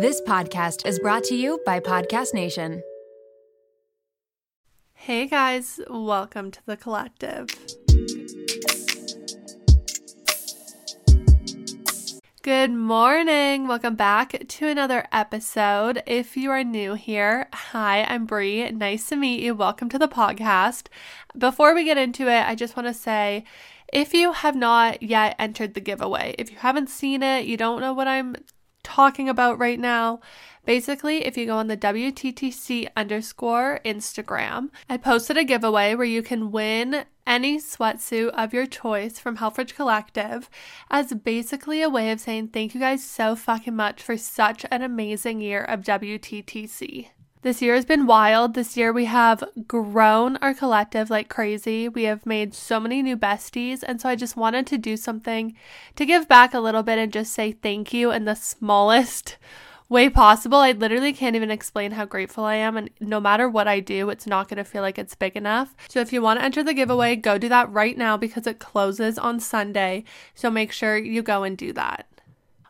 This podcast is brought to you by Podcast Nation. Hey guys, welcome to the collective. Good morning. Welcome back to another episode. If you are new here, hi, I'm Brie. Nice to meet you. Welcome to the podcast. Before we get into it, I just want to say if you have not yet entered the giveaway, if you haven't seen it, you don't know what I'm talking about right now. Basically, if you go on the WTTC underscore Instagram, I posted a giveaway where you can win any sweatsuit of your choice from Helfrich Collective as basically a way of saying thank you guys so fucking much for such an amazing year of WTTC. This year has been wild. This year we have grown our collective like crazy. We have made so many new besties. And so I just wanted to do something to give back a little bit and just say thank you in the smallest way possible. I literally can't even explain how grateful I am. And no matter what I do, it's not going to feel like it's big enough. So if you want to enter the giveaway, go do that right now because it closes on Sunday. So make sure you go and do that.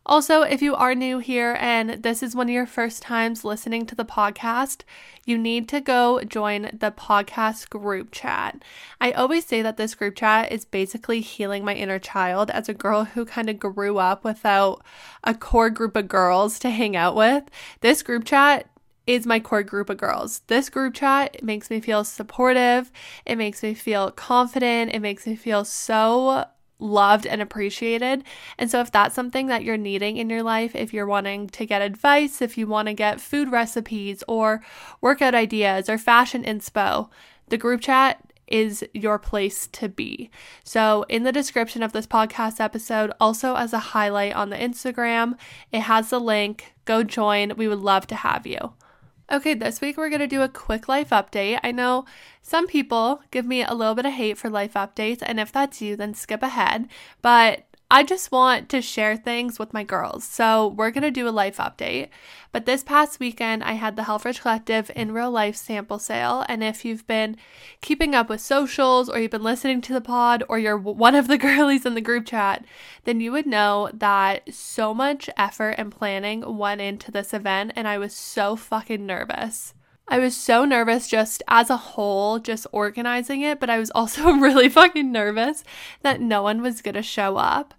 Also, if you are new here and this is one of your first times listening to the podcast, you need to go join the podcast group chat. I always say that this group chat is basically healing my inner child as a girl who kind of grew up without a core group of girls to hang out with. This group chat is my core group of girls. This group chat makes me feel supportive. It makes me feel confident. It makes me feel so loved and appreciated. And so, if that's something that you're needing in your life, if you're wanting to get advice, if you want to get food recipes or workout ideas or fashion inspo, the group chat is your place to be. So, in the description of this podcast episode, also as a highlight on the Instagram, it has the link. Go join. We would love to have you. Okay, this week we're going to do a quick life update. I know some people give me a little bit of hate for life updates, and if that's you, then skip ahead. But I just want to share things with my girls. So we're going to do a life update. But this past weekend, I had the Helfrich Collective in real life sample sale. And if you've been keeping up with socials or you've been listening to the pod or you're one of the girlies in the group chat, then you would know that so much effort and planning went into this event. And I was so fucking nervous. I was so nervous just as a whole, just organizing it, but I was also really fucking nervous that no one was gonna show up.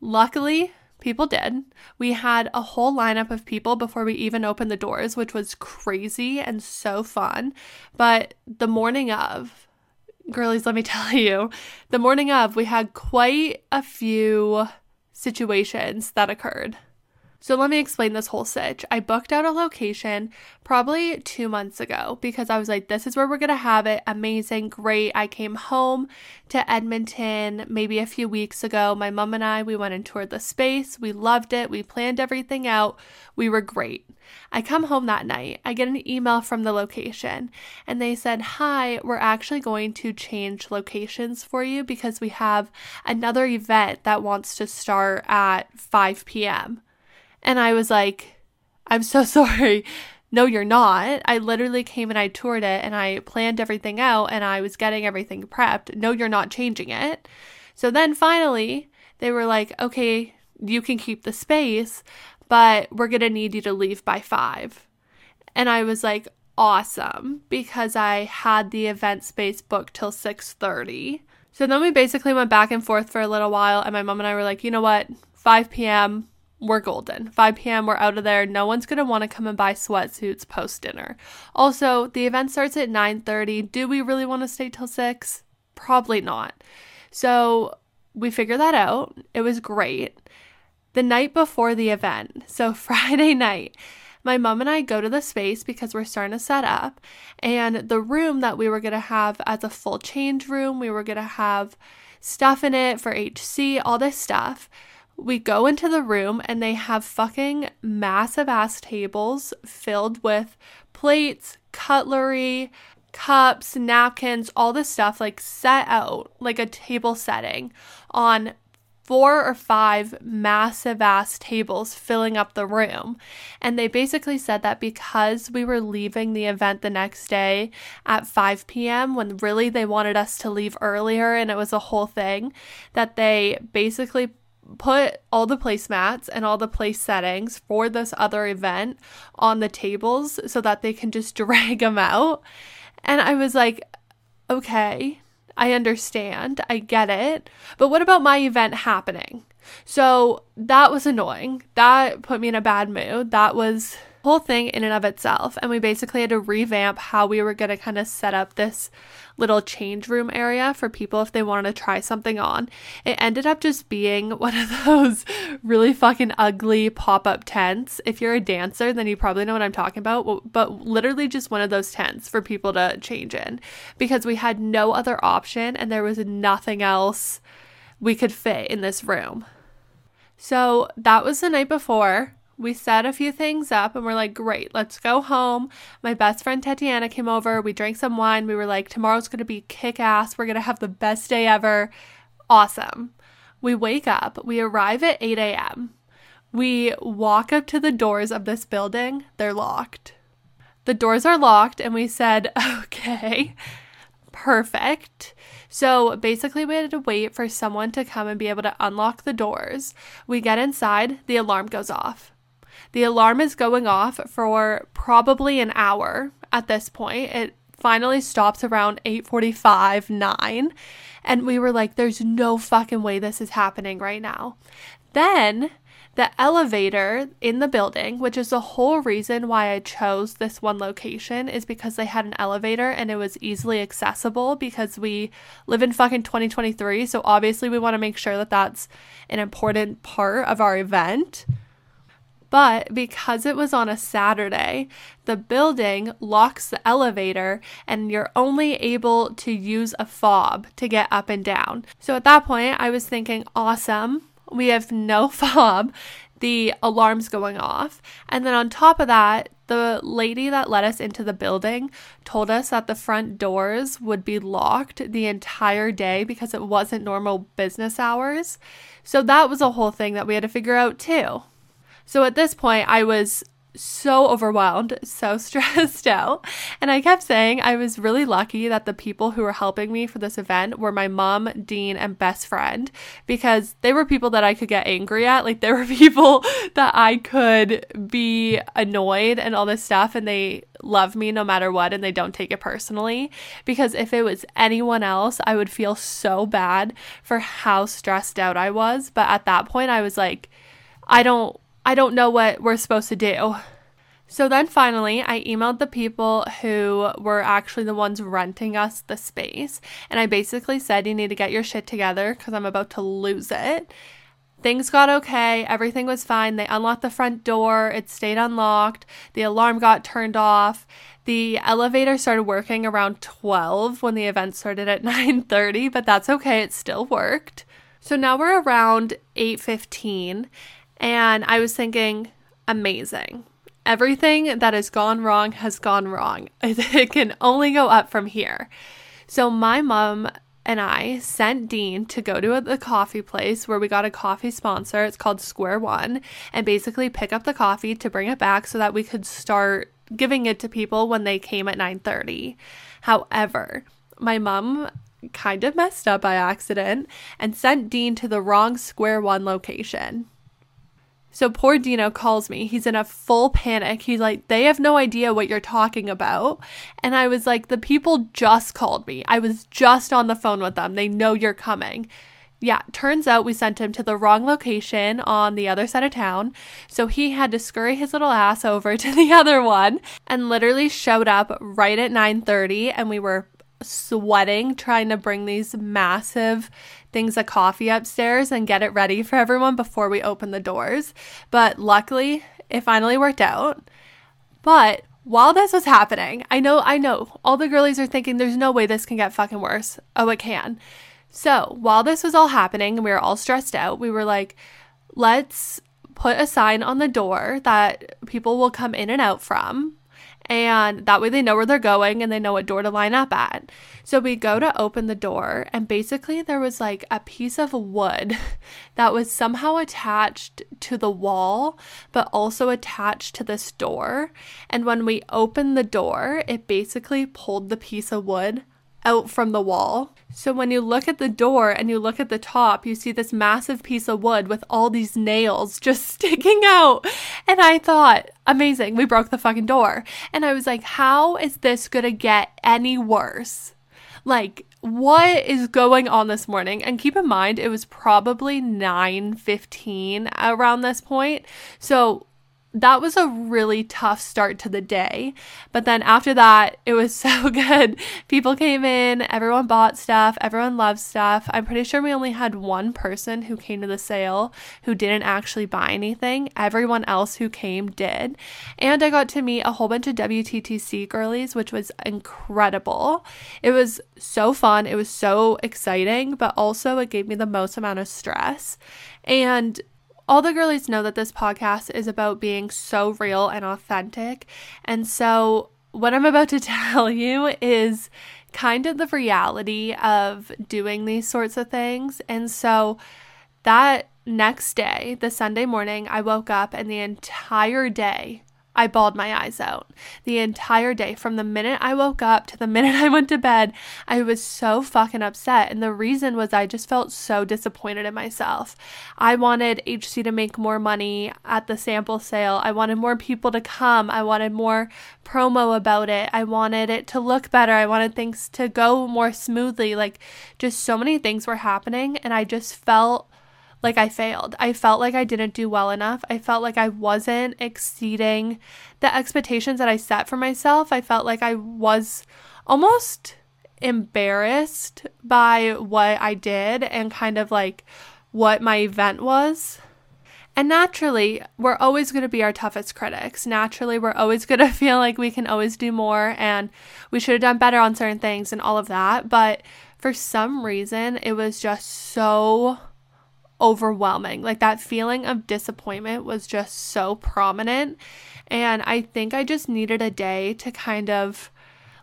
Luckily, people did. We had a whole lineup of people before we even opened the doors, which was crazy and so fun. But the morning of, girlies, let me tell you, the morning of, we had quite a few situations that occurred. So let me explain this whole sitch. I booked out a location probably two months ago because I was like, this is where we're gonna have it. Amazing, great. I came home to Edmonton maybe a few weeks ago. My mom and I, we went and toured the space. We loved it. We planned everything out. We were great. I come home that night. I get an email from the location and they said, Hi, we're actually going to change locations for you because we have another event that wants to start at 5 p.m. And I was like, I'm so sorry. No, you're not. I literally came and I toured it and I planned everything out and I was getting everything prepped. No, you're not changing it. So then finally, they were like, okay, you can keep the space, but we're going to need you to leave by five. And I was like, awesome, because I had the event space booked till 6.30. So then we basically went back and forth for a little while and my mom and I were like, you know what, 5 p.m., we're golden. 5 p.m., we're out of there. No one's gonna want to come and buy sweatsuits post dinner. Also, the event starts at 9:30. Do we really want to stay till 6? Probably not. So we figured that out. It was great. The night before the event, so Friday night, my mom and I go to the space because we're starting to set up. And the room that we were going to have as a full change room, we were going to have stuff in it for HC, all this stuff we go into the room and they have fucking massive ass tables filled with plates, cutlery, cups, napkins, all this stuff like set out like a table setting on four or five massive ass tables filling up the room. And they basically said that because we were leaving the event the next day at 5 p.m., when really they wanted us to leave earlier and it was a whole thing, that they basically put all the placemats and all the place settings for this other event on the tables so that they can just drag them out. And I was like, okay, I understand. I get it. But what about my event happening? So that was annoying. That put me in a bad mood. That was whole thing in and of itself. And we basically had to revamp how we were going to kind of set up this little change room area for people if they wanted to try something on. It ended up just being one of those really fucking ugly pop up tents. If you're a dancer, then you probably know what I'm talking about, but literally just one of those tents for people to change in because we had no other option and there was nothing else we could fit in this room. So that was the night before we set a few things up and we're like, great, let's go home. My best friend Tatiana came over. We drank some wine. We were like, tomorrow's going to be kick ass. We're going to have the best day ever. Awesome. We wake up. We arrive at 8 a.m. We walk up to the doors of this building. They're locked. The doors are locked, and we said, okay, perfect. So basically, we had to wait for someone to come and be able to unlock the doors. We get inside, the alarm goes off. The alarm is going off for probably an hour at this point. It finally stops around 8:45, 9, and we were like there's no fucking way this is happening right now. Then the elevator in the building, which is the whole reason why I chose this one location, is because they had an elevator and it was easily accessible because we live in fucking 2023. So obviously, we want to make sure that that's an important part of our event. But because it was on a Saturday, the building locks the elevator and you're only able to use a fob to get up and down. So at that point, I was thinking, awesome, we have no fob. The alarm's going off. And then on top of that, the lady that let us into the building told us that the front doors would be locked the entire day because it wasn't normal business hours. So that was a whole thing that we had to figure out too. So at this point, I was so overwhelmed, so stressed out. And I kept saying I was really lucky that the people who were helping me for this event were my mom, Dean, and best friend because they were people that I could get angry at. Like, there were people that I could be annoyed and all this stuff, and they love me no matter what and they don't take it personally. Because if it was anyone else, I would feel so bad for how stressed out I was. But at that point, I was like, I don't I don't know what we're supposed to do. So then finally, I emailed the people who were actually the ones renting us the space. And I basically said, You need to get your shit together because I'm about to lose it. Things got okay. Everything was fine. They unlocked the front door. It stayed unlocked. The alarm got turned off. The elevator started working around 12 when the event started at 9:30, but that's okay. It still worked. So now we're around 8:15 and I was thinking, amazing. Everything that has gone wrong has gone wrong. It can only go up from here. So my mom and I sent Dean to go to the coffee place where we got a coffee sponsor. It's called Square One, and basically pick up the coffee to bring it back so that we could start giving it to people when they came at 9:30. However, my mom kind of messed up by accident and sent Dean to the wrong Square One location. So poor Dino calls me. He's in a full panic. He's like, they have no idea what you're talking about. And I was like, the people just called me. I was just on the phone with them. They know you're coming. Yeah, turns out we sent him to the wrong location on the other side of town. So he had to scurry his little ass over to the other one and literally showed up right at 9:30 and we were sweating trying to bring these massive things of coffee upstairs and get it ready for everyone before we open the doors. But luckily, it finally worked out. But while this was happening, I know, I know, all the girlies are thinking there's no way this can get fucking worse. Oh, it can. So while this was all happening and we were all stressed out, we were like, let's put a sign on the door that people will come in and out from and that way they know where they're going and they know what door to line up at. So we go to open the door, and basically there was like a piece of wood that was somehow attached to the wall, but also attached to this door. And when we opened the door, it basically pulled the piece of wood out from the wall. So when you look at the door and you look at the top, you see this massive piece of wood with all these nails just sticking out. And I thought, amazing, we broke the fucking door. And I was like, how is this gonna get any worse? Like, what is going on this morning? And keep in mind, it was probably 9:15 around this point. So that was a really tough start to the day. But then after that, it was so good. People came in, everyone bought stuff, everyone loved stuff. I'm pretty sure we only had one person who came to the sale who didn't actually buy anything. Everyone else who came did. And I got to meet a whole bunch of WTTC girlies, which was incredible. It was so fun. It was so exciting, but also it gave me the most amount of stress. And all the girlies know that this podcast is about being so real and authentic. And so, what I'm about to tell you is kind of the reality of doing these sorts of things. And so, that next day, the Sunday morning, I woke up and the entire day I bawled my eyes out the entire day. From the minute I woke up to the minute I went to bed, I was so fucking upset. And the reason was I just felt so disappointed in myself. I wanted HC to make more money at the sample sale. I wanted more people to come. I wanted more promo about it. I wanted it to look better. I wanted things to go more smoothly. Like, just so many things were happening. And I just felt like I failed. I felt like I didn't do well enough. I felt like I wasn't exceeding the expectations that I set for myself. I felt like I was almost embarrassed by what I did and kind of like what my event was. And naturally, we're always going to be our toughest critics. Naturally, we're always going to feel like we can always do more and we should have done better on certain things and all of that. But for some reason, it was just so overwhelming. Like that feeling of disappointment was just so prominent. And I think I just needed a day to kind of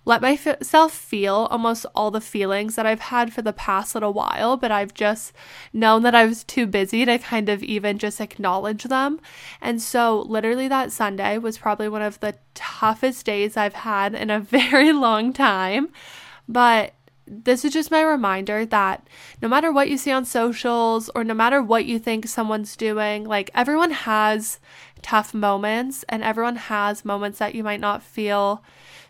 let myself feel almost all the feelings that I've had for the past little while, but I've just known that I was too busy to kind of even just acknowledge them. And so, literally, that Sunday was probably one of the toughest days I've had in a very long time. But this is just my reminder that no matter what you see on socials or no matter what you think someone's doing, like everyone has tough moments and everyone has moments that you might not feel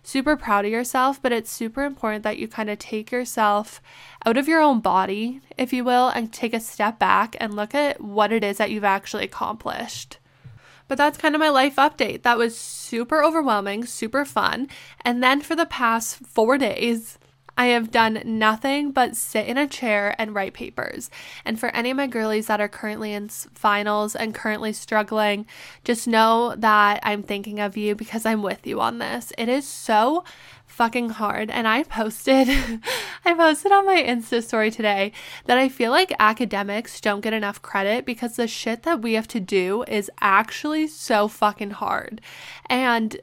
super proud of yourself, but it's super important that you kind of take yourself out of your own body, if you will, and take a step back and look at what it is that you've actually accomplished. But that's kind of my life update. That was super overwhelming, super fun. And then for the past four days, I have done nothing but sit in a chair and write papers. And for any of my girlies that are currently in finals and currently struggling, just know that I'm thinking of you because I'm with you on this. It is so fucking hard. And I posted I posted on my Insta story today that I feel like academics don't get enough credit because the shit that we have to do is actually so fucking hard. And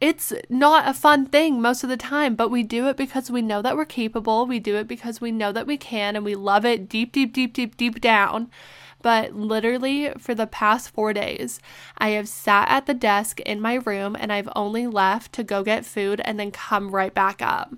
it's not a fun thing most of the time, but we do it because we know that we're capable. We do it because we know that we can and we love it deep, deep, deep, deep, deep down. But literally, for the past four days, I have sat at the desk in my room and I've only left to go get food and then come right back up.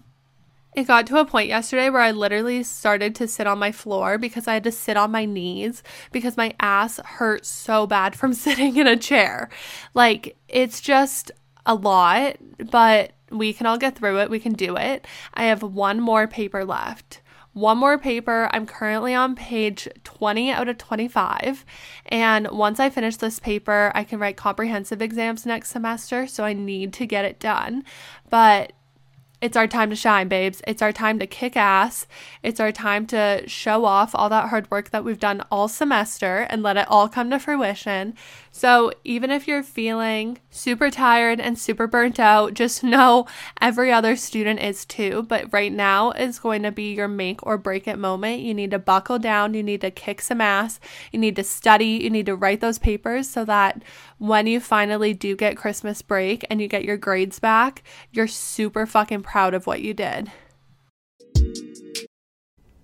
It got to a point yesterday where I literally started to sit on my floor because I had to sit on my knees because my ass hurt so bad from sitting in a chair. Like, it's just a lot, but we can all get through it. We can do it. I have one more paper left. One more paper. I'm currently on page 20 out of 25. And once I finish this paper, I can write comprehensive exams next semester. So I need to get it done. But it's our time to shine, babes. It's our time to kick ass. It's our time to show off all that hard work that we've done all semester and let it all come to fruition. So, even if you're feeling super tired and super burnt out, just know every other student is too. But right now is going to be your make or break it moment. You need to buckle down. You need to kick some ass. You need to study. You need to write those papers so that when you finally do get Christmas break and you get your grades back, you're super fucking proud of what you did.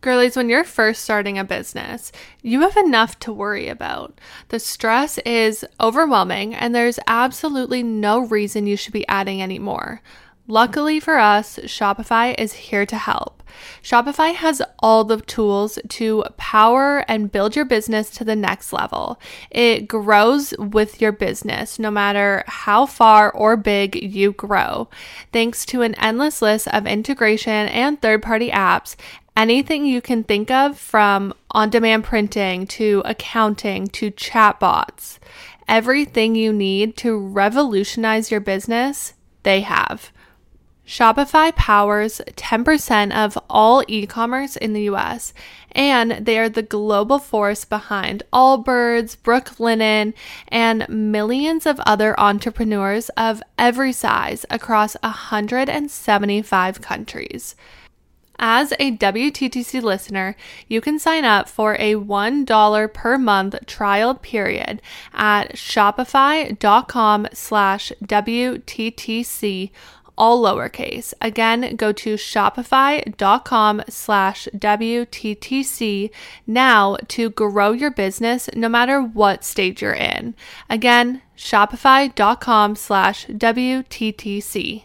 Girlies, when you're first starting a business, you have enough to worry about. The stress is overwhelming, and there's absolutely no reason you should be adding any more. Luckily for us, Shopify is here to help. Shopify has all the tools to power and build your business to the next level. It grows with your business, no matter how far or big you grow. Thanks to an endless list of integration and third party apps, anything you can think of from on demand printing to accounting to chatbots, everything you need to revolutionize your business, they have. Shopify powers 10% of all e commerce in the US, and they are the global force behind Allbirds, Brooklinen, and millions of other entrepreneurs of every size across 175 countries. As a WTTC listener, you can sign up for a $1 per month trial period at shopify.com slash WTTC all lowercase. Again, go to shopify.com slash WTTC now to grow your business no matter what stage you're in. Again, shopify.com slash WTTC.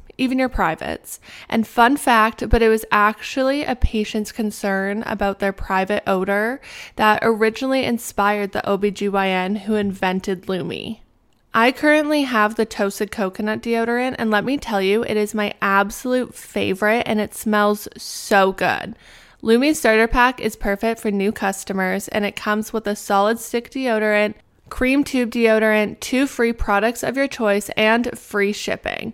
even your privates. And fun fact, but it was actually a patient's concern about their private odor that originally inspired the OBGYN who invented Lume. I currently have the toasted coconut deodorant, and let me tell you, it is my absolute favorite and it smells so good. Lume Starter Pack is perfect for new customers, and it comes with a solid stick deodorant, cream tube deodorant, two free products of your choice, and free shipping.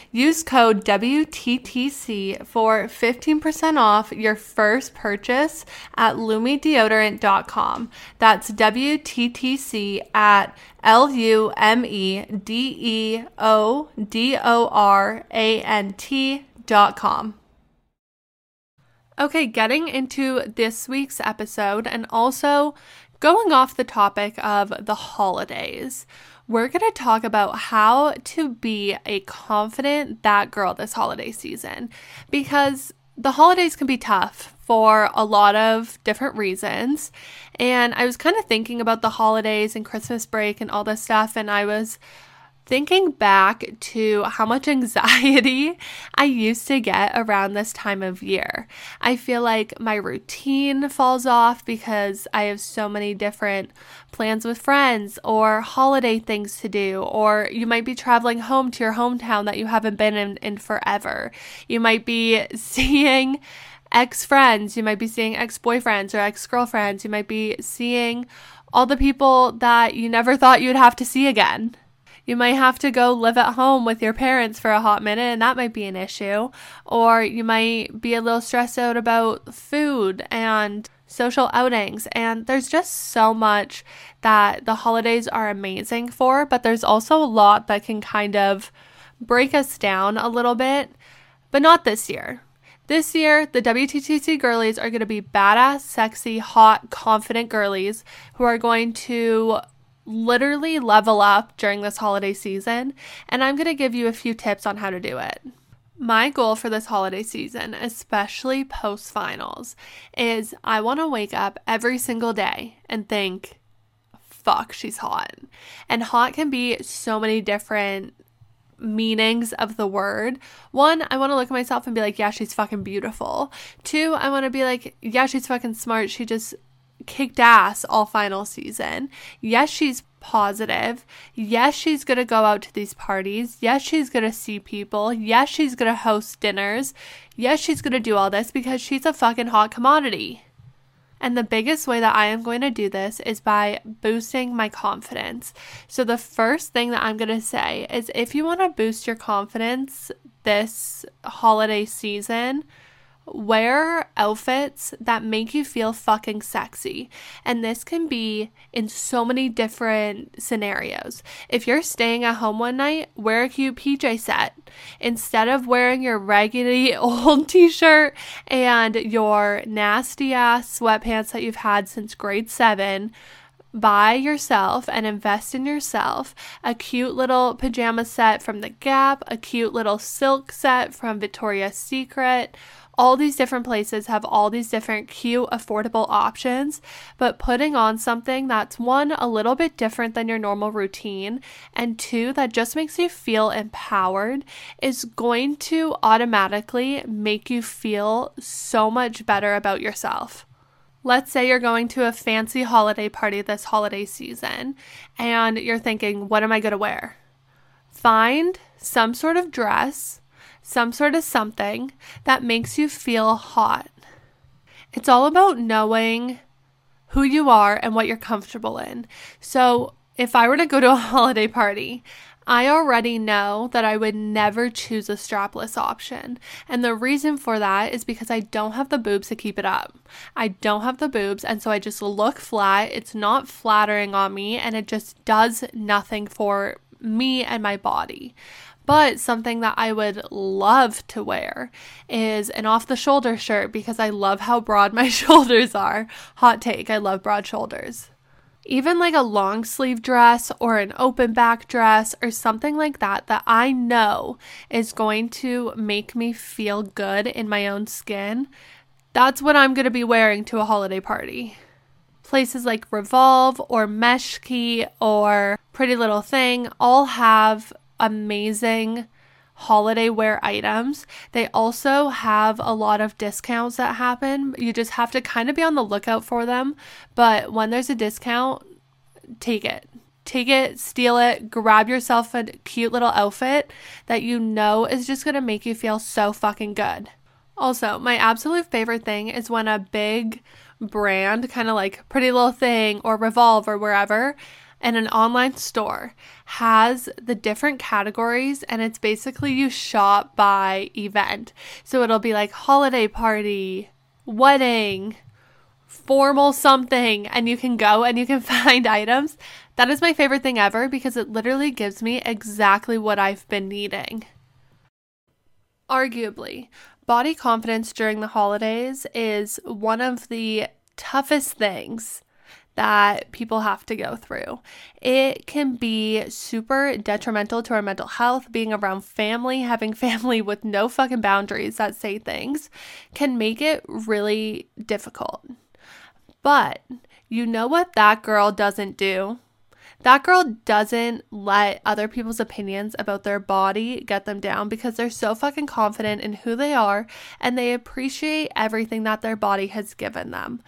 Use code WTTC for 15% off your first purchase at lumedeodorant.com. That's WTTC at L U M E D E O D O R A N T dot com. Okay, getting into this week's episode and also going off the topic of the holidays we're going to talk about how to be a confident that girl this holiday season because the holidays can be tough for a lot of different reasons. And I was kind of thinking about the holidays and Christmas break and all this stuff, and I was thinking back to how much anxiety I used to get around this time of year. I feel like my routine falls off because I have so many different plans with friends or holiday things to do, or you might be traveling home to your hometown that you haven't been in, in forever. You might be seeing ex friends, you might be seeing ex boyfriends or ex girlfriends, you might be seeing all the people that you never thought you'd have to see again. You might have to go live at home with your parents for a hot minute, and that might be an issue. Or you might be a little stressed out about food and social outings. And there's just so much that the holidays are amazing for, but there's also a lot that can kind of break us down a little bit, but not this year. This year, the WTTC girlies are going to be badass, sexy, hot, confident girlies who are going to literally level up during this holiday season, and I'm going to give you a few tips on how to do it. My goal for this holiday season, especially post finals, is I want to wake up every single day and think, fuck, she's hot. And hot can be so many different meanings of the word. One, I want to look at myself and be like, yeah, she's fucking beautiful. Two, I want to be like, yeah, she's fucking smart. She just kicked ass all final season. Yes, she's positive. Yes, she's going to go out to these parties. Yes, she's going to see people. Yes, she's going to host dinners. Yes, she's going to do all this because she's a fucking hot commodity. And the biggest way that I am going to do this is by boosting my confidence. So, the first thing that I'm going to say is if you want to boost your confidence this holiday season, wear outfits that make you feel fucking sexy. And this can be in so many different scenarios. If you're staying at home one night, wear a cute PJ set. Instead of wearing your raggedy old t shirt and your nasty ass sweatpants that you've had since grade seven, buy yourself and invest in yourself a cute little pajama set from the Gap, a cute little silk set from Victoria's Secret. All these different places have all these different cute, affordable options, but putting on something that's one, a little bit different than your normal routine, and two, that just makes you feel empowered is going to automatically make you feel so much better about yourself. Let's say you're going to a fancy holiday party this holiday season and you're thinking, what am I going to wear? Find some sort of dress, some sort of something that makes you feel hot. It's all about knowing who you are and what you're comfortable in. So, if I were to go to a holiday party, I already know that I would never choose a strapless option. And the reason for that is because I don't have the boobs to keep it up. I don't have the boobs, and so I just look flat. It's not flattering on me, and it just does nothing for me and my body. But something that I would love to wear is an off the shoulder shirt because I love how broad my shoulders are. Hot take, I love broad shoulders even like a long sleeve dress or an open back dress or something like that that I know is going to make me feel good in my own skin, that's what I'm going to be wearing to a holiday party. Places like Revolve or Meshki or Pretty Little Thing all have amazing holiday wear items. They also have a lot of discounts that happen. You just have to kind of be on the lookout for them. But when there's a discount, take it. Take it, steal it, grab yourself a cute little outfit that you know is just gonna make you feel so fucking good. Also, my absolute favorite thing is when a big brand, kind of like Pretty Little Thing or Revolve or wherever, and an online store has the different categories and it's basically you shop by event. So it'll be like holiday party, wedding, formal something, and you can go and you can find items. That is my favorite thing ever because it literally gives me exactly what I've been needing. Arguably, body confidence during the holidays is one of the toughest things that people have to go through. It can be super detrimental to our mental health. Being around family, having family with no fucking boundaries that say things can make it really difficult. But you know what that girl doesn't do? That girl doesn't let other people's opinions about their body get them down because they're so fucking confident in who they are and they appreciate everything that their body has given them.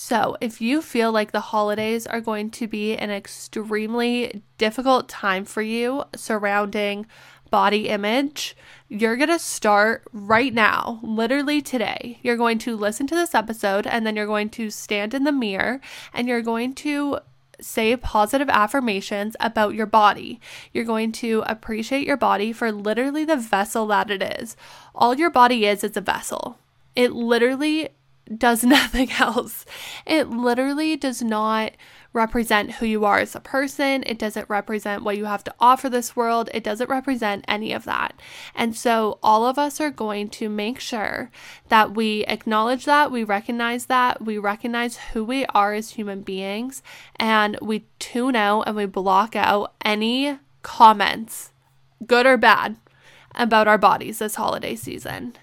So, if you feel like the holidays are going to be an extremely difficult time for you surrounding body image, you're going to start right now, literally today. You're going to listen to this episode and then you're going to stand in the mirror and you're going to say positive affirmations about your body. You're going to appreciate your body for literally the vessel that it is. All your body is is a vessel. It literally does nothing else. It literally does not represent who you are as a person. It doesn't represent what you have to offer this world. It doesn't represent any of that. And so, all of us are going to make sure that we acknowledge that, we recognize that, we recognize who we are as human beings, and we tune out and we block out any comments, good or bad, about our bodies this holiday season.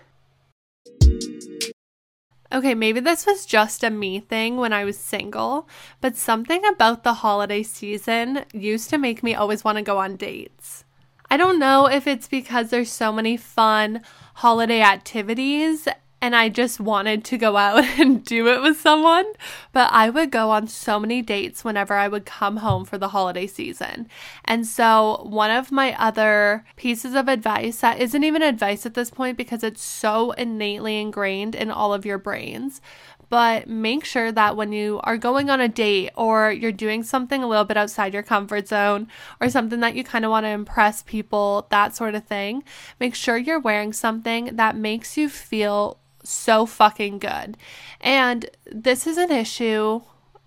Okay, maybe this was just a me thing when I was single, but something about the holiday season used to make me always want to go on dates. I don't know if it's because there's so many fun holiday activities and I just wanted to go out and do it with someone. But I would go on so many dates whenever I would come home for the holiday season. And so, one of my other pieces of advice that isn't even advice at this point because it's so innately ingrained in all of your brains. But make sure that when you are going on a date or you're doing something a little bit outside your comfort zone or something that you kind of want to impress people, that sort of thing, make sure you're wearing something that makes you feel so fucking good. And this is an issue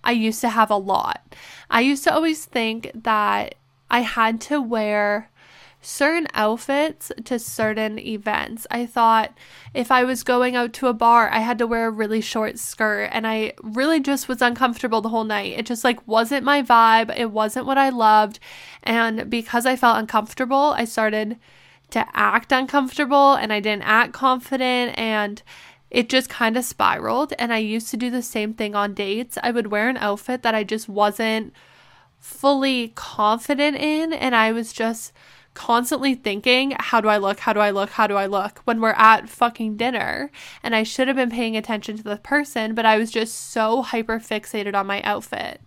I used to have a lot. I used to always think that I had to wear certain outfits to certain events. I thought if I was going out to a bar, I had to wear a really short skirt and I really just was uncomfortable the whole night. It just like wasn't my vibe. It wasn't what I loved. And because I felt uncomfortable, I started to act uncomfortable and I didn't act confident and it just kind of spiraled. And I used to do the same thing on dates. I would wear an outfit that I just wasn't fully confident in and I was just constantly thinking, how do I look? How do I look? How do I look? When we're at fucking dinner and I should have been paying attention to the person, but I was just so hyper fixated on my outfit.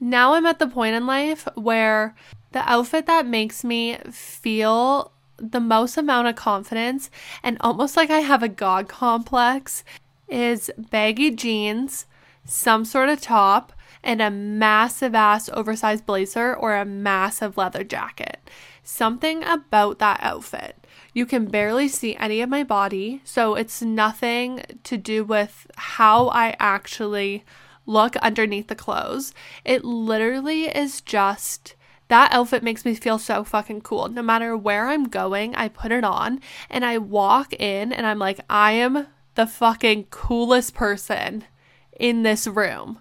Now I'm at the point in life where the outfit that makes me feel the most amount of confidence and almost like I have a God complex is baggy jeans, some sort of top, and a massive ass oversized blazer or a massive leather jacket. Something about that outfit. You can barely see any of my body, so it's nothing to do with how I actually look underneath the clothes. It literally is just that outfit makes me feel so fucking cool. No matter where I'm going, I put it on and I walk in and I'm like, I am the fucking coolest person in this room.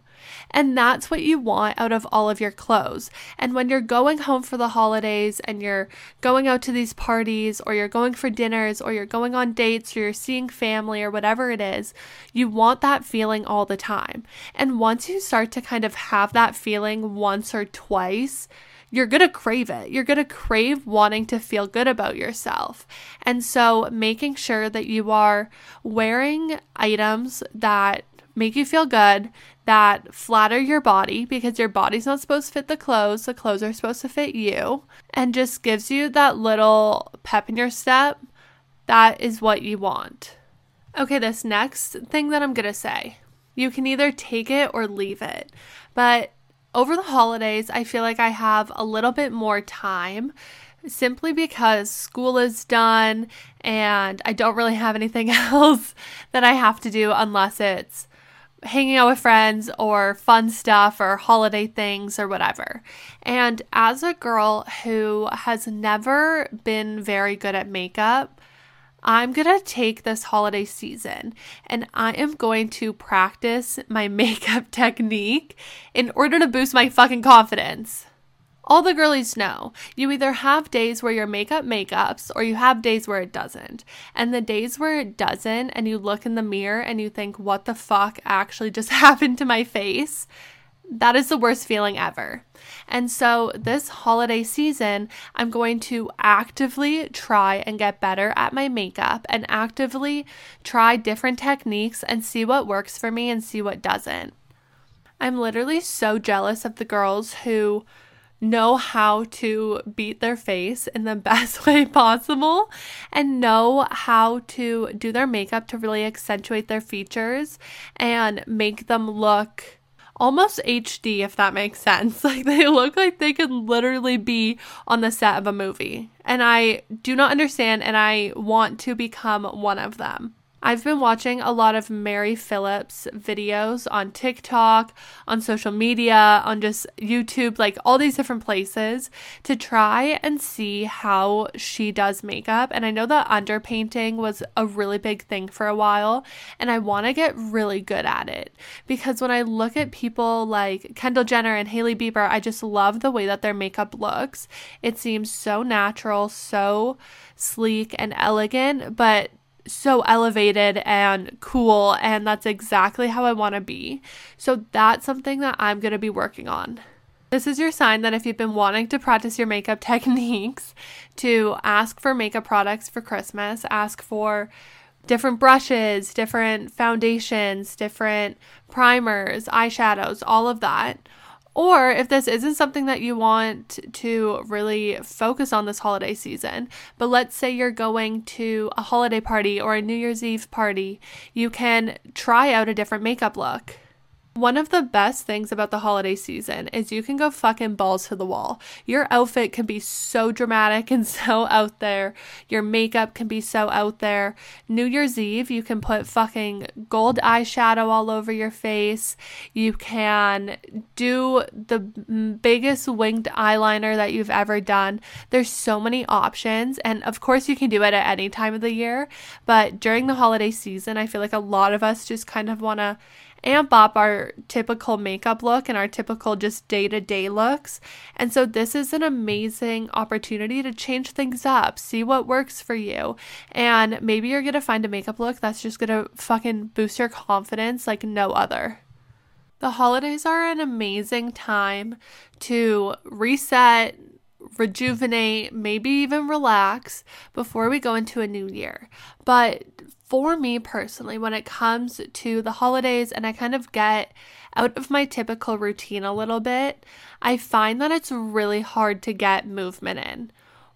And that's what you want out of all of your clothes. And when you're going home for the holidays and you're going out to these parties or you're going for dinners or you're going on dates or you're seeing family or whatever it is, you want that feeling all the time. And once you start to kind of have that feeling once or twice, you're going to crave it. You're going to crave wanting to feel good about yourself. And so, making sure that you are wearing items that make you feel good, that flatter your body because your body's not supposed to fit the clothes, the clothes are supposed to fit you, and just gives you that little pep in your step. That is what you want. Okay, this next thing that I'm gonna say, you can either take it or leave it. But over the holidays, I feel like I have a little bit more time simply because school is done and I don't really have anything else that I have to do unless it's hanging out with friends or fun stuff or holiday things or whatever. And as a girl who has never been very good at makeup, I'm going to take this holiday season and I am going to practice my makeup technique in order to boost my fucking confidence. All the girlies know you either have days where your makeup makeups or you have days where it doesn't. And the days where it doesn't, and you look in the mirror and you think, what the fuck actually just happened to my face? That is the worst feeling ever. And so, this holiday season, I'm going to actively try and get better at my makeup and actively try different techniques and see what works for me and see what doesn't. I'm literally so jealous of the girls who know how to beat their face in the best way possible and know how to do their makeup to really accentuate their features and make them look almost HD, if that makes sense. Like they look like they could literally be on the set of a movie. And I do not understand, and I want to become one of them. I've been watching a lot of Mary Phillips videos on TikTok, on social media, on just YouTube, like all these different places to try and see how she does makeup. And I know that underpainting was a really big thing for a while, and I want to get really good at it because when I look at people like Kendall Jenner and Hailey Bieber, I just love the way that their makeup looks. It seems so natural, so sleek and elegant, but so elevated and cool, and that's exactly how I want to be. So that's something that I'm going to be working on. This is your sign that if you've been wanting to practice your makeup techniques, to ask for makeup products for Christmas, ask for different brushes, different foundations, different primers, eyeshadows, all of that. Or if this isn't something that you want to really focus on this holiday season, but let's say you're going to a holiday party or a New Year's Eve party, you can try out a different makeup look. One of the best things about the holiday season is you can go fucking balls to the wall. Your outfit can be so dramatic and so out there. Your makeup can be so out there. New Year's Eve, you can put fucking gold eyeshadow all over your face. You can do the biggest winged eyeliner that you've ever done. There's so many options. And of course, you can do it at any time of the year. But during the holiday season, I feel like a lot of us just kind of want to amp up our typical makeup look and our typical just day to day looks. And so, this is an amazing opportunity to change things up, see what works for you. And maybe you're gonna find a makeup look that's just gonna fucking boost your confidence like no other. The holidays are an amazing time to reset, rejuvenate, maybe even relax before we go into a new year. But for me personally, when it comes to the holidays and I kind of get out of my typical routine a little bit, I find that it's really hard to get movement in.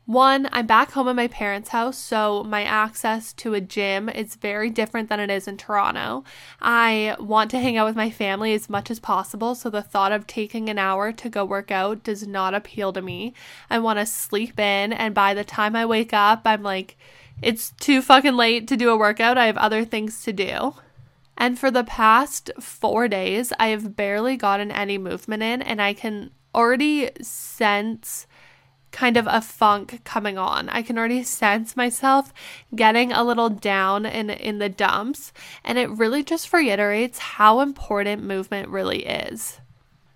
One, I'm back home at my parents' house, so my access to a gym is very different than it is in Toronto. I want to hang out with my family as much as possible, so the thought of taking an hour to go work out does not appeal to me. I want to sleep in, and by the time I wake up, I'm like, it's too fucking late to do a workout. I have other things to do. And for the past four days, I have barely gotten any movement in, and I can already sense kind of a funk coming on. I can already sense myself getting a little down in in the dumps, and it really just reiterates how important movement really is.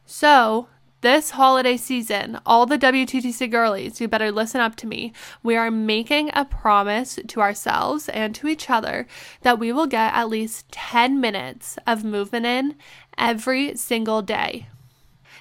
So, this holiday season, all the WTTC girlies, you better listen up to me. We are making a promise to ourselves and to each other that we will get at least 10 minutes of movement in every single day.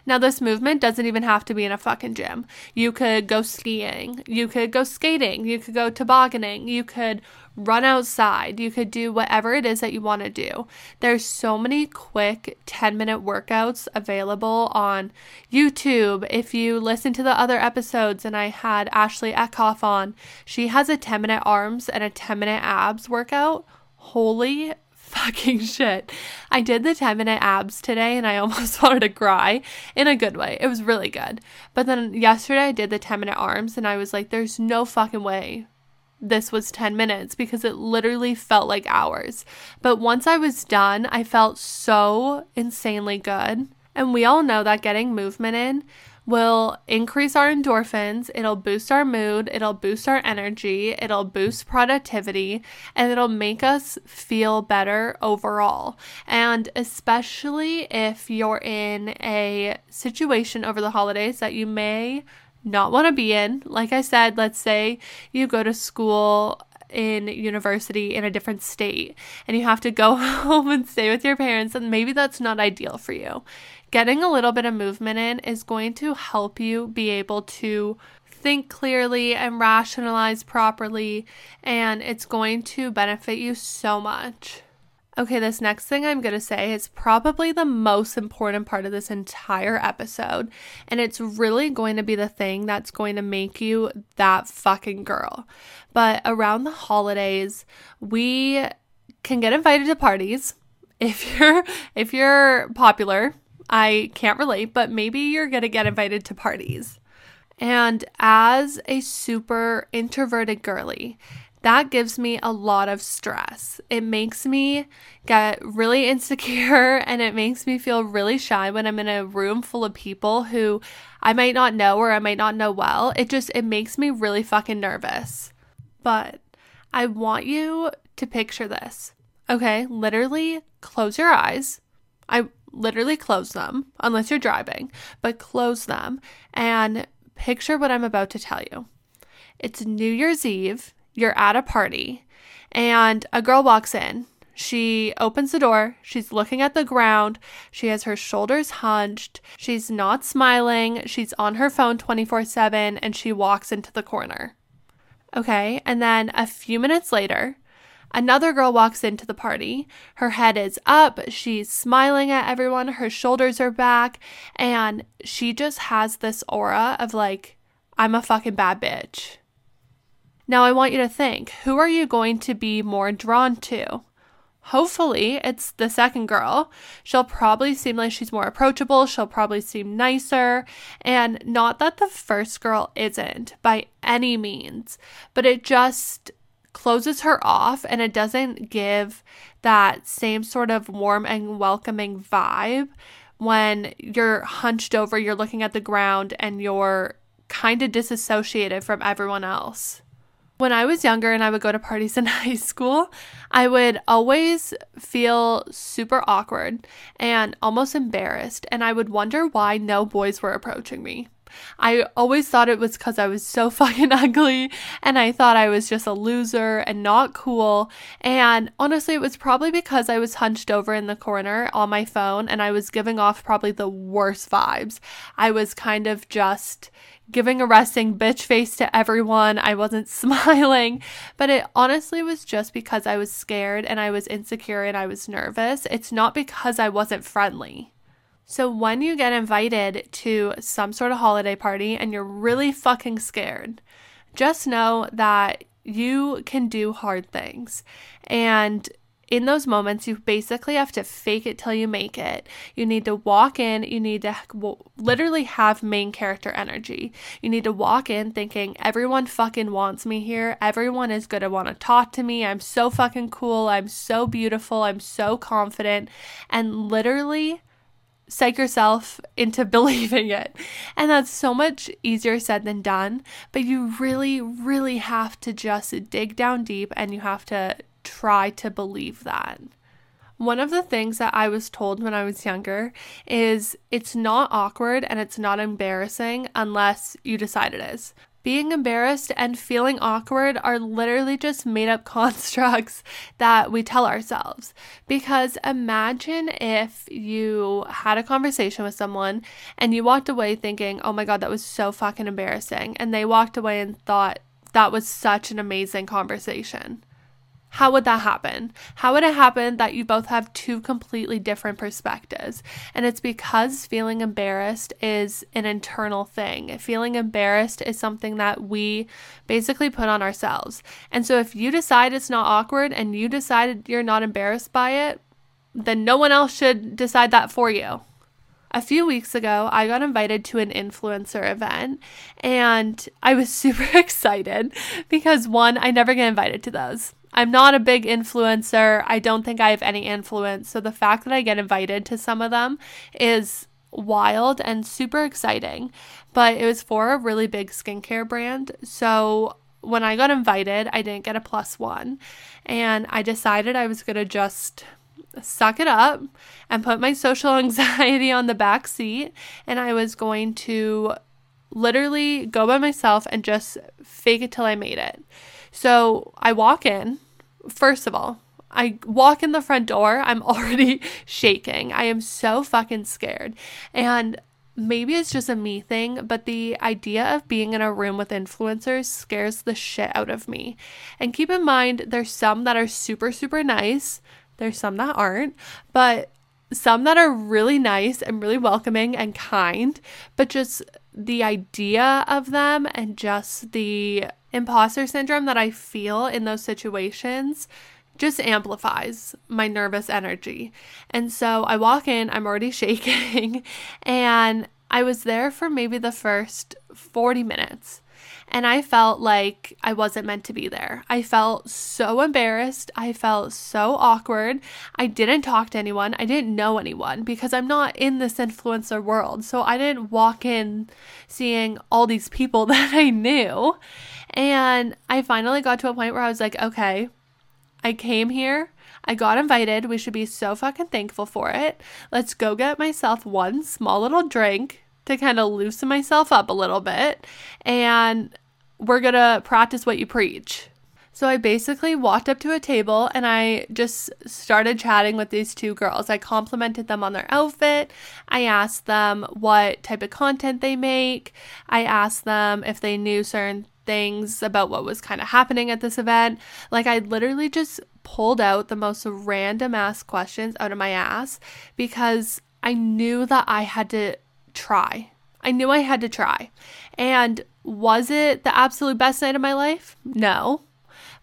Now, this movement doesn't even have to be in a fucking gym. You could go skiing, you could go skating, you could go tobogganing, you could run outside, you could do whatever it is that you want to do. There's so many quick 10 minute workouts available on YouTube. If you listen to the other episodes, and I had Ashley Eckhoff on, she has a 10 minute arms and a 10 minute abs workout. Holy fucking shit. I did the 10 minute abs today and I almost wanted to cry in a good way. It was really good. But then yesterday I did the 10 minute arms and I was like, there's no fucking way this was 10 minutes because it literally felt like hours. But once I was done, I felt so insanely good. And we all know that getting movement in will increase our endorphins, it'll boost our mood, it'll boost our energy, it'll boost productivity, and it'll make us feel better overall. And especially if you're in a situation over the holidays that you may not want to be in. Like I said, let's say you go to school in university in a different state and you have to go home and stay with your parents, and maybe that's not ideal for you. Getting a little bit of movement in is going to help you be able to think clearly and rationalize properly, and it's going to benefit you so much. Okay, this next thing I'm going to say is probably the most important part of this entire episode, and it's really going to be the thing that's going to make you that fucking girl. But around the holidays, we can get invited to parties. If you're if you're popular, I can't relate, but maybe you're going to get invited to parties. And as a super introverted girly, that gives me a lot of stress. It makes me get really insecure and it makes me feel really shy when I'm in a room full of people who I might not know or I might not know well. It just it makes me really fucking nervous. But I want you to picture this. Okay, literally close your eyes. I literally close them unless you're driving, but close them and picture what I'm about to tell you. It's New Year's Eve you're at a party and a girl walks in. She opens the door. She's looking at the ground. She has her shoulders hunched. She's not smiling. She's on her phone 24 7 and she walks into the corner. Okay. And then a few minutes later, another girl walks into the party. Her head is up. She's smiling at everyone. Her shoulders are back. And she just has this aura of like, I'm a fucking bad bitch. Now, I want you to think who are you going to be more drawn to? hopefully it's the second girl. She'll probably seem like she's more approachable. She'll probably seem nicer. And not that the first girl isn't by any means, but it just closes her off and it doesn't give that same sort of warm and welcoming vibe when you're hunched over, you're looking at the ground, and you're kind of disassociated from everyone else. When I was younger and I would go to parties in high school, I would always feel super awkward and almost embarrassed, and I would wonder why no boys were approaching me. I always thought it was because I was so fucking ugly and I thought I was just a loser and not cool. And honestly, it was probably because I was hunched over in the corner on my phone and I was giving off probably the worst vibes. I was kind of just giving a resting bitch face to everyone. I wasn't smiling, but it honestly was just because I was scared and I was insecure and I was nervous. It's not because I wasn't friendly. So, when you get invited to some sort of holiday party and you're really fucking scared, just know that you can do hard things. And in those moments, you basically have to fake it till you make it. You need to walk in, you need to literally have main character energy. You need to walk in thinking, everyone fucking wants me here. Everyone is want to talk to me. I'm so fucking cool. I'm so beautiful. I'm so confident. And literally, psych yourself into believing it. And that's so much easier said than done. But you really, really have to just dig down deep and you have to try to believe that. One of the things that I was told when I was younger is it's not awkward and it's not embarrassing unless you decide it is. Being embarrassed and feeling awkward are literally just made up constructs that we tell ourselves. Because imagine if you had a conversation with someone and you walked away thinking, oh my God, that was so fucking embarrassing. And they walked away and thought that was such an amazing conversation. How would that happen? How would it happen that you both have two completely different perspectives? And it's because feeling embarrassed is an internal thing. Feeling embarrassed is something that we basically put on ourselves. And so if you decide it's not awkward and you decide you're not embarrassed by it, then no one else should decide that for you. A few weeks ago, I got invited to an influencer event and I was super excited because one, I never get invited to those. I'm not a big influencer. I don't think I have any influence. So the fact that I get invited to some of them is wild and super exciting. But it was for a really big skincare brand. So when I got invited, I didn't get a plus one. And I decided I was going to just suck it up and put my social anxiety on the back seat. And I was going to literally go by myself and just fake it till I made it. So I walk in First of all, I walk in the front door, I'm already shaking. I am so fucking scared. And maybe it's just a me thing, but the idea of being in a room with influencers scares the shit out of me. And keep in mind, there's some that are super, super nice, there's some that aren't, but some that are really nice and really welcoming and kind, but just the idea of them and just the imposter syndrome that I feel in those situations just amplifies my nervous energy. And so I walk in, I'm already shaking, and I was there for maybe the first 40 minutes and I felt like I wasn't meant to be there. I felt so embarrassed. I felt so awkward. I didn't talk to anyone. I didn't know anyone because I'm not in this influencer world. So I didn't walk in seeing all these people that I knew. And I finally got to a point where I was like, okay, I came here. I got invited. We should be so fucking thankful for it. Let's go get myself one small little drink to kind of loosen myself up a little bit. And we're going to practice what you preach. So I basically walked up to a table and I just started chatting with these two girls. I complimented them on their outfit. I asked them what type of content they make. I asked them if they knew certain things about what was kind of happening at this event. Like I literally just pulled out the most random ass questions out of my ass because I knew that I had to try. I knew I had to try. And was it the absolute best night of my life? No.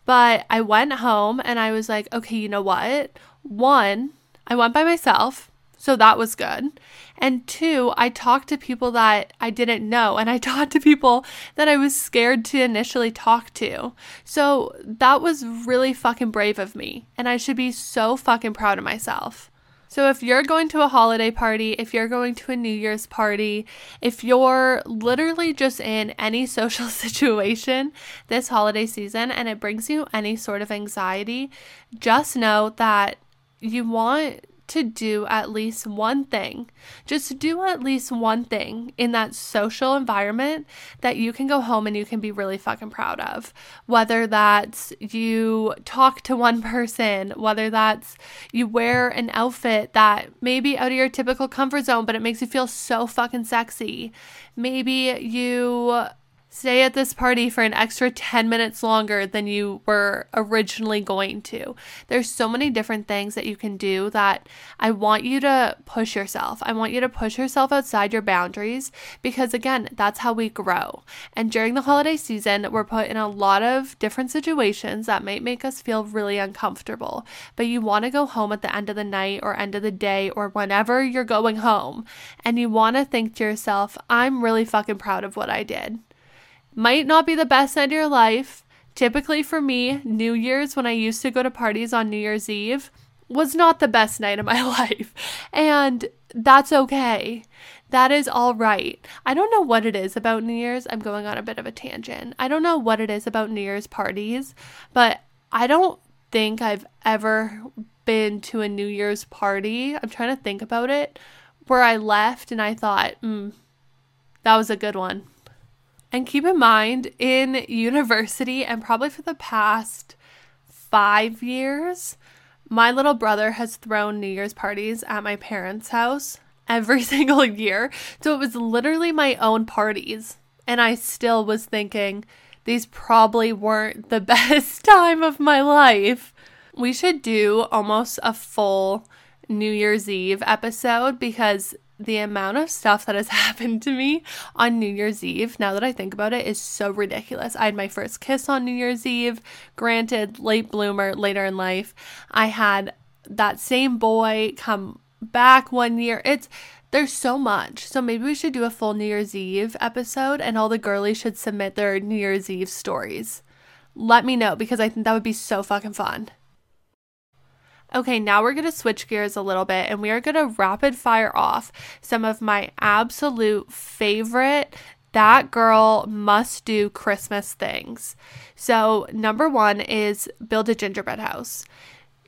But I went home and I was like, okay, you know what? One, I went by myself. So that was good. And two, I talked to people that I didn't know, and I talked to people that I was scared to initially talk to. So that was really fucking brave of me, and I should be so fucking proud of myself. So, if you're going to a holiday party, if you're going to a New Year's party, if you're literally just in any social situation this holiday season and it brings you any sort of anxiety, just know that you want to do at least one thing. Just do at least one thing in that social environment that you can go home and you can be really fucking proud of. Whether that's you talk to one person, whether that's you wear an outfit that may be out of your typical comfort zone, but it makes you feel so fucking sexy. Maybe you stay at this party for an extra 10 minutes longer than you were originally going to. There's so many different things that you can do that I want you to push yourself. I want you to push yourself outside your boundaries because, again, that's how we grow. And during the holiday season, we're put in a lot of different situations that might make us feel really uncomfortable. But you want to go home at the end of the night or end of the day or whenever you're going home, and you want to think to yourself, I'm really fucking proud of what I did might not be the best night of your life. Typically, for me, New Year's, when I used to go to parties on New Year's Eve, was not the best night of my life. And that's okay. That is all right. I don't know what it is about New Year's. I'm going on a bit of a tangent. I don't know what it is about New Year's parties, but I don't think I've ever been to a New Year's party. I'm trying to think about it where I left and I thought, hmm, that was a good one. And keep in mind, in university and probably for the past five years, my little brother has thrown New Year's parties at my parents' house every single year. So it was literally my own parties. And I still was thinking, these probably weren't the best time of my life. We should do almost a full New Year's Eve episode because the amount of stuff that has happened to me on New Year's Eve, now that I think about it, is so ridiculous. I had my first kiss on New Year's Eve, granted, late bloomer later in life. I had that same boy come back one year. It's there's so much. So maybe we should do a full New Year's Eve episode and all the girlies should submit their New Year's Eve stories. Let me know because I think that would be so fucking fun. Okay, now we're going to switch gears a little bit and we are going to rapid fire off some of my absolute favorite that girl must do Christmas things. So, number one is build a gingerbread house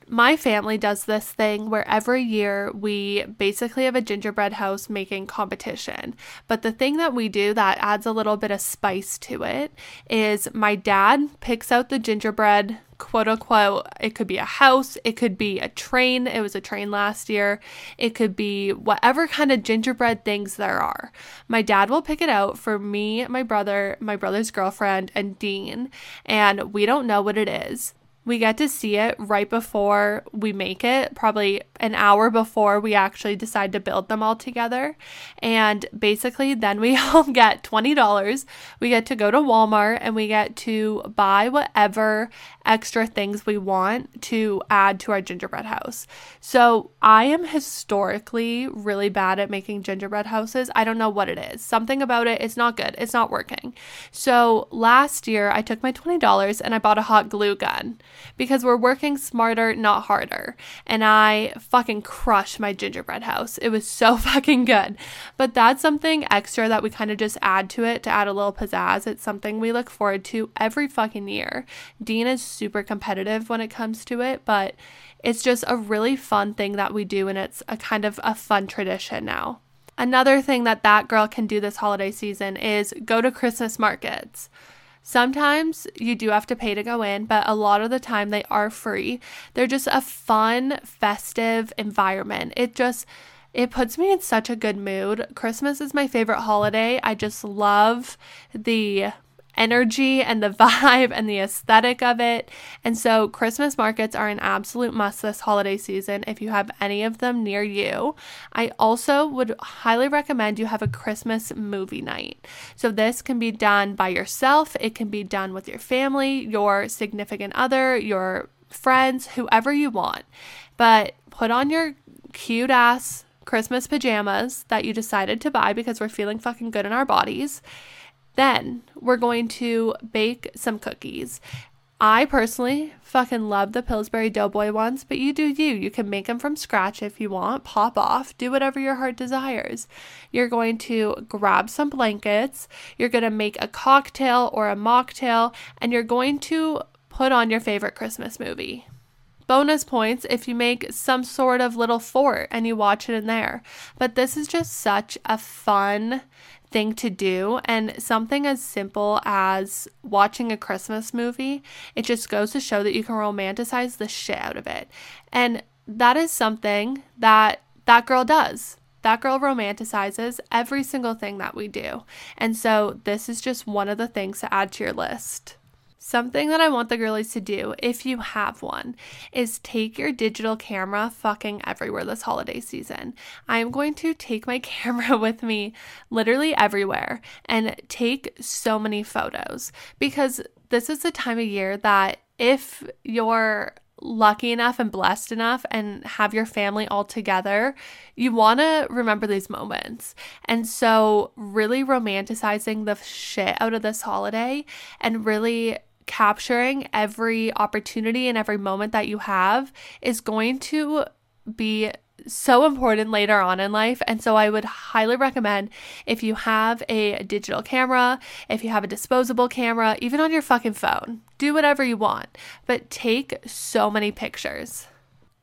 my family does this thing where every year we basically have a gingerbread house making competition. But the thing that we do that adds a little bit of spice to it is my dad picks out the gingerbread quote unquote. It could be a house, it could be a train. It was a train last year. It could be whatever kind of gingerbread things there are. My dad will pick it out for me, my brother, my brother's girlfriend, and Dean, and we don't know what it is. We get to see it right before we make it, probably an hour before we actually decide to build them all together. And basically, then we all get $20. We get to go to Walmart and we get to buy whatever extra things we want to add to our gingerbread house. So, I am historically really bad at making gingerbread houses. I don't know what it is. Something about it, it's not good. It's not working. So, last year, I took my $20 and I bought a hot glue gun because we're working smarter, not harder. And I fucking crushed my gingerbread house. It was so fucking good. But that's something extra that we kind of just add to it to add a little pizzazz. It's something we look forward to every fucking year. Dean is super competitive when it comes to it, but it's just a really fun thing that we do and it's a kind of a fun tradition now. Another thing that that girl can do this holiday season is go to Christmas markets. Sometimes you do have to pay to go in, but a lot of the time they are free. They're just a fun, festive environment. It just it puts me in such a good mood. Christmas is my favorite holiday. I just love the energy and the vibe and the aesthetic of it. And so, Christmas markets are an absolute must this holiday season if you have any of them near you. I also would highly recommend you have a Christmas movie night. So, this can be done by yourself, it can be done with your family, your significant other, your friends, whoever you want. But put on your cute ass Christmas pajamas that you decided to buy because we're feeling fucking good in our bodies. Then we're going to bake some cookies. I personally fucking love the Pillsbury Doughboy ones, but you do you. You can make them from scratch if you want, pop off, do whatever your heart desires. You're going to grab some blankets, you're going to make a cocktail or a mocktail, and you're going to put on your favorite Christmas movie. Bonus points if you make some sort of little fort and you watch it in there. But this is just such a fun thing to do and something as simple as watching a Christmas movie, it just goes to show that you can romanticize the shit out of it. And that is something that that girl does. That girl romanticizes every single thing that we do. And so this is just one of the things to add to your list. Something that I want the girlies to do, if you have one, is take your digital camera fucking everywhere this holiday season. I am going to take my camera with me literally everywhere and take so many photos because this is the time of year that if you're lucky enough and blessed enough and have your family all together, you want to remember these moments. And so, really romanticizing the shit out of this holiday and really capturing every opportunity and every moment that you have is going to be so important later on in life. And so I would highly recommend if you have a digital camera, if you have a disposable camera, even on your fucking phone, do whatever you want, but take so many pictures.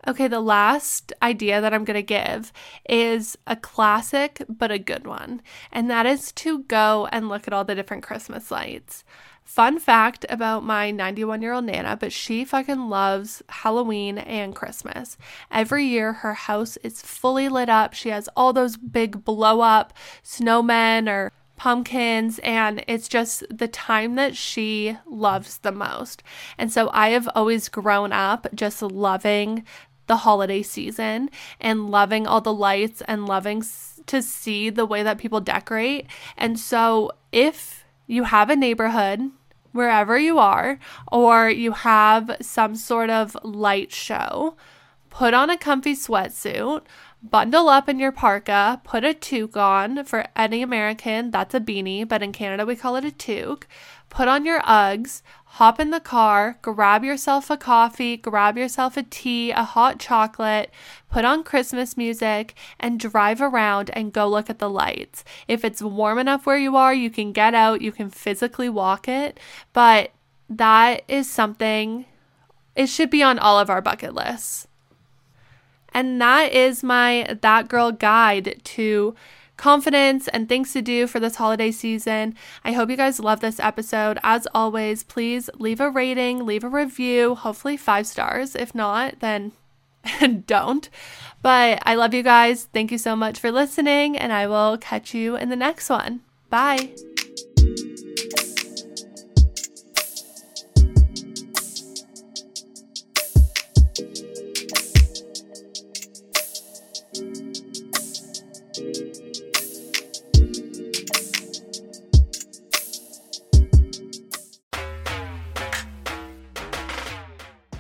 Okay, the last idea that I'm going to give is a classic but a good one, and that is to go and look at all the different Christmas lights. Fun fact about my 91 year old Nana, but she fucking loves Halloween and Christmas. Every year, her house is fully lit up. She has all those big blow up snowmen or pumpkins, and it's just the time that she loves the most. And so I have always grown up just loving the holiday season and loving all the lights and loving to see the way that people decorate. And so if you have a neighborhood wherever you are, or you have some sort of light show, put on a comfy sweatsuit, bundle up in your parka, put a toque on. For any American, that's a beanie, but in Canada we call it a toque. Put on your Uggs, hop in the car, grab yourself a coffee, grab yourself a tea, a hot chocolate, put on Christmas music, and drive around and go look at the lights. If it's warm enough where you are, you can get out, you can physically walk it, but that is something, it should be on all of our bucket lists. And that is my That Girl guide to confidence and things to do for this holiday season. I hope you guys love this episode. As always, please leave a rating, leave a review, hopefully five stars. If not, then don't. But I love you guys. Thank you so much for listening, and I will catch you in the next one. Bye.